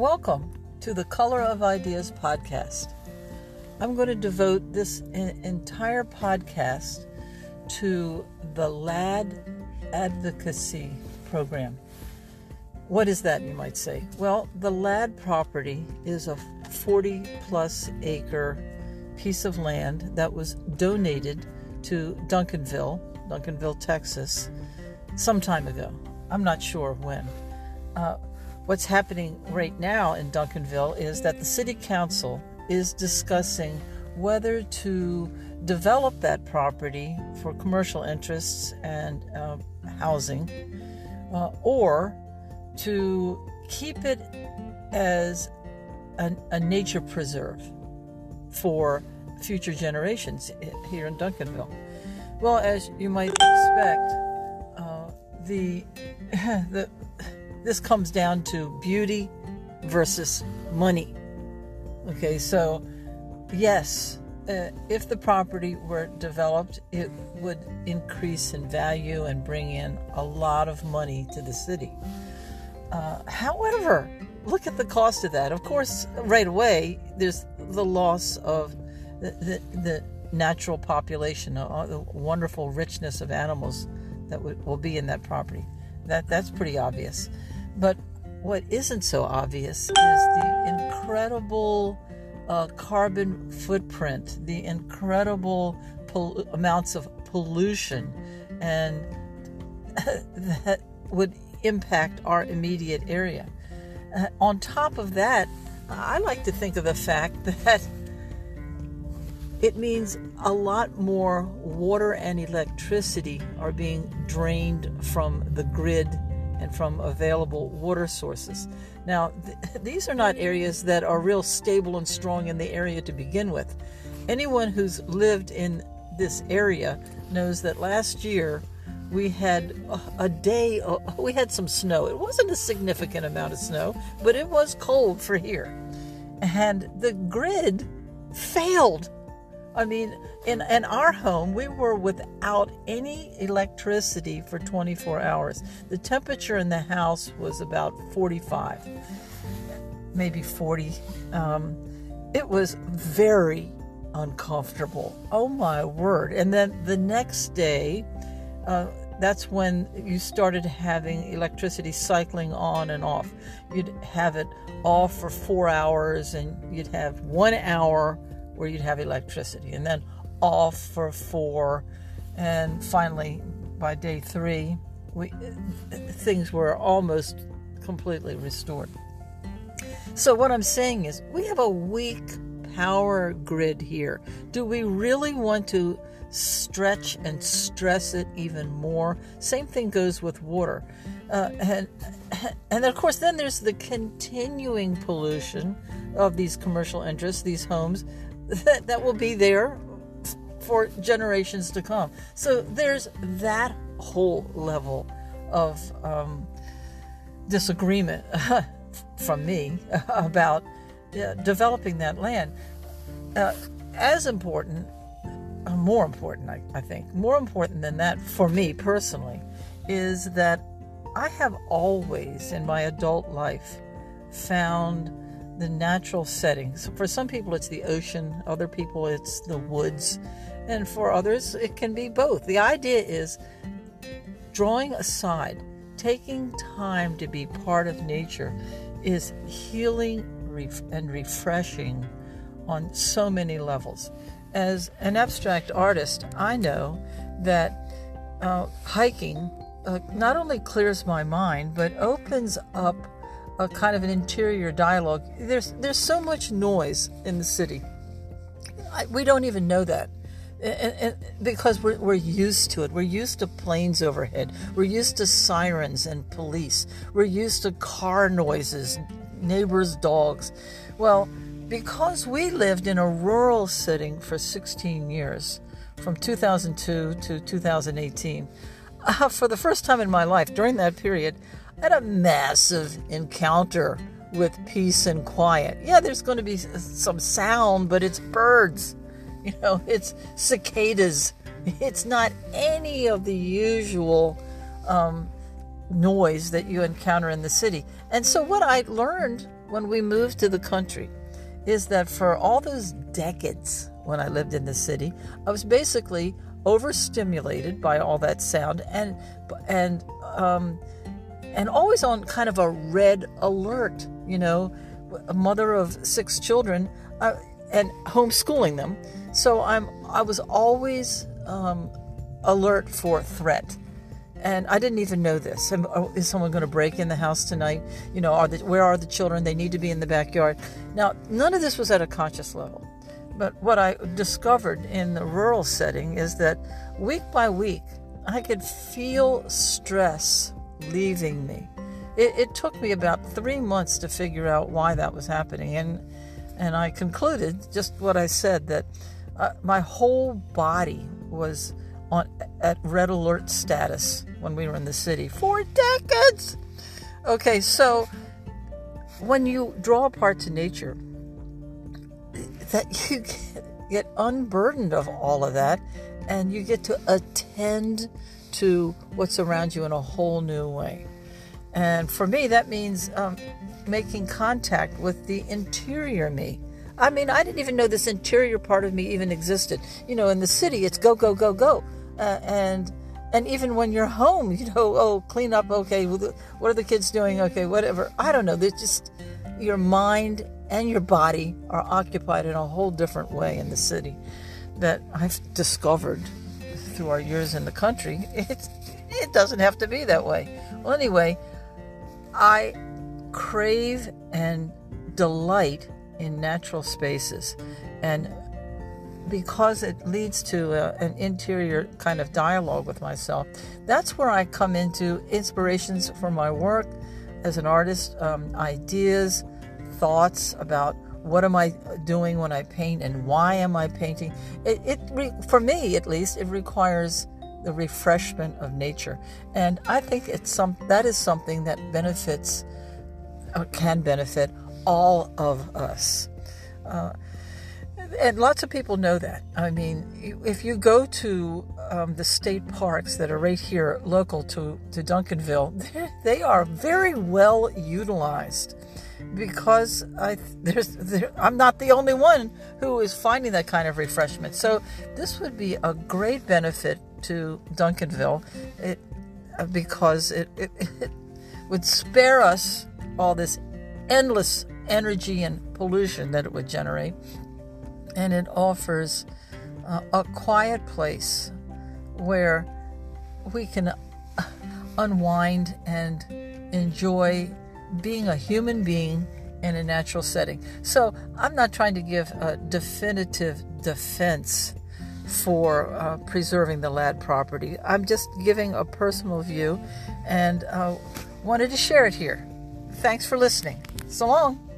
Welcome to the Color of Ideas podcast. I'm going to devote this entire podcast to the Ladd advocacy program. What is that, you might say? Well, the Ladd property is a 40 plus acre piece of land that was donated to Duncanville, Duncanville, Texas, some time ago. I'm not sure when. Uh, what's happening right now in Duncanville is that the city council is discussing whether to develop that property for commercial interests and uh, housing uh, or to keep it as a, a, nature preserve for future generations here in Duncanville. Well, as you might expect, uh, the, the this comes down to beauty versus money. Okay, so yes, uh, if the property were developed, it would increase in value and bring in a lot of money to the city. Uh, however, look at the cost of that. Of course, right away, there's the loss of the, the, the natural population, uh, the wonderful richness of animals that would, will be in that property. That that's pretty obvious. But what isn't so obvious is the incredible uh, carbon footprint, the incredible pol- amounts of pollution, and that would impact our immediate area. Uh, on top of that, I like to think of the fact that it means a lot more water and electricity are being drained from the grid and from available water sources. Now, th- these are not areas that are real stable and strong in the area to begin with. Anyone who's lived in this area knows that last year we had a, day, we had some snow. It wasn't a significant amount of snow, but it was cold for here. And the grid failed I mean, in, in our home, we were without any electricity for 24 hours. The temperature in the house was about 45, maybe 40. Um, it was very uncomfortable. Oh my word. And then the next day, uh, that's when you started having electricity cycling on and off. You'd have it off for four hours, and you'd have one hour where you'd have electricity, and then off for four, and finally by day three, we things were almost completely restored. So what I'm saying is, we have a weak power grid here. Do we really want to stretch and stress it even more? Same thing goes with water. Uh, and and of course then there's the continuing pollution of these commercial interests, these homes that, that will be there for generations to come. So there's that whole level of um, disagreement from me about uh, developing that land. Uh, as important, uh, more important, I, I think, more important than that for me personally, is that I have always in my adult life found the natural settings. For some people, it's the ocean, other people, it's the woods, and for others, it can be both. The idea is drawing aside, taking time to be part of nature is healing and refreshing on so many levels. As an abstract artist, I know that uh, hiking uh, not only clears my mind, but opens up a kind of an interior dialogue. There's there's so much noise in the city. I, we don't even know that. And, and because we're, we're used to it. We're used to planes overhead. We're used to sirens and police. We're used to car noises, neighbors' dogs. Well, because we lived in a rural setting for 16 years, from 2002 to 2018, uh, for the first time in my life during that period, had a massive encounter with peace and quiet. Yeah, there's going to be some sound, but it's birds. You know, it's cicadas. It's not any of the usual um, noise that you encounter in the city. And so, what I learned when we moved to the country is that for all those decades when I lived in the city, I was basically overstimulated by all that sound and and um, and always on kind of a red alert. You know, a mother of six children uh, and homeschooling them, so I'm I was always um, alert for threat. And I didn't even know this. Oh, is someone going to break in the house tonight? You know, are the, where are the children? They need to be in the backyard. Now, none of this was at a conscious level. But what I discovered in the rural setting is that week by week, I could feel stress leaving me. It, it, took me about three months to figure out why that was happening, and and I concluded just what I said that uh, my whole body was on at red alert status when we were in the city for decades. Okay, so when you draw apart to nature, that you get unburdened of all of that and you get to attend to what's around you in a whole new way. And for me, that means um, making contact with the interior me. I mean, I didn't even know this interior part of me even existed. You know, in the city, it's go, go, go, go. Uh, and and even when you're home, you know, oh, clean up, okay, what are the kids doing? Okay, whatever. I don't know. There's just your mind and your body are occupied in a whole different way in the city that I've discovered through our years in the country. It, it doesn't have to be that way. Well, anyway, I crave and delight in natural spaces. And because it leads to a, an interior kind of dialogue with myself, that's where I come into inspirations for my work as an artist, um, ideas, thoughts about what am I doing when I paint and why am I painting. It, it re, for me at least, it requires the refreshment of nature, and I think it's some that is something that benefits or can benefit all of us. Uh, and lots of people know that. I mean, if you go to um, the state parks that are right here, local to, to Duncanville, they are very well utilized because I there's there, I'm not the only one who is finding that kind of refreshment. So this would be a great benefit to Duncanville, it, uh, because it, it, it would spare us all this endless energy and pollution that it would generate, and it offers uh, a quiet place where we can uh, unwind and enjoy being a human being in a natural setting. So I'm not trying to give a definitive defense for uh, preserving the Ladd property. I'm just giving a personal view and uh, wanted to share it here. Thanks for listening. So long.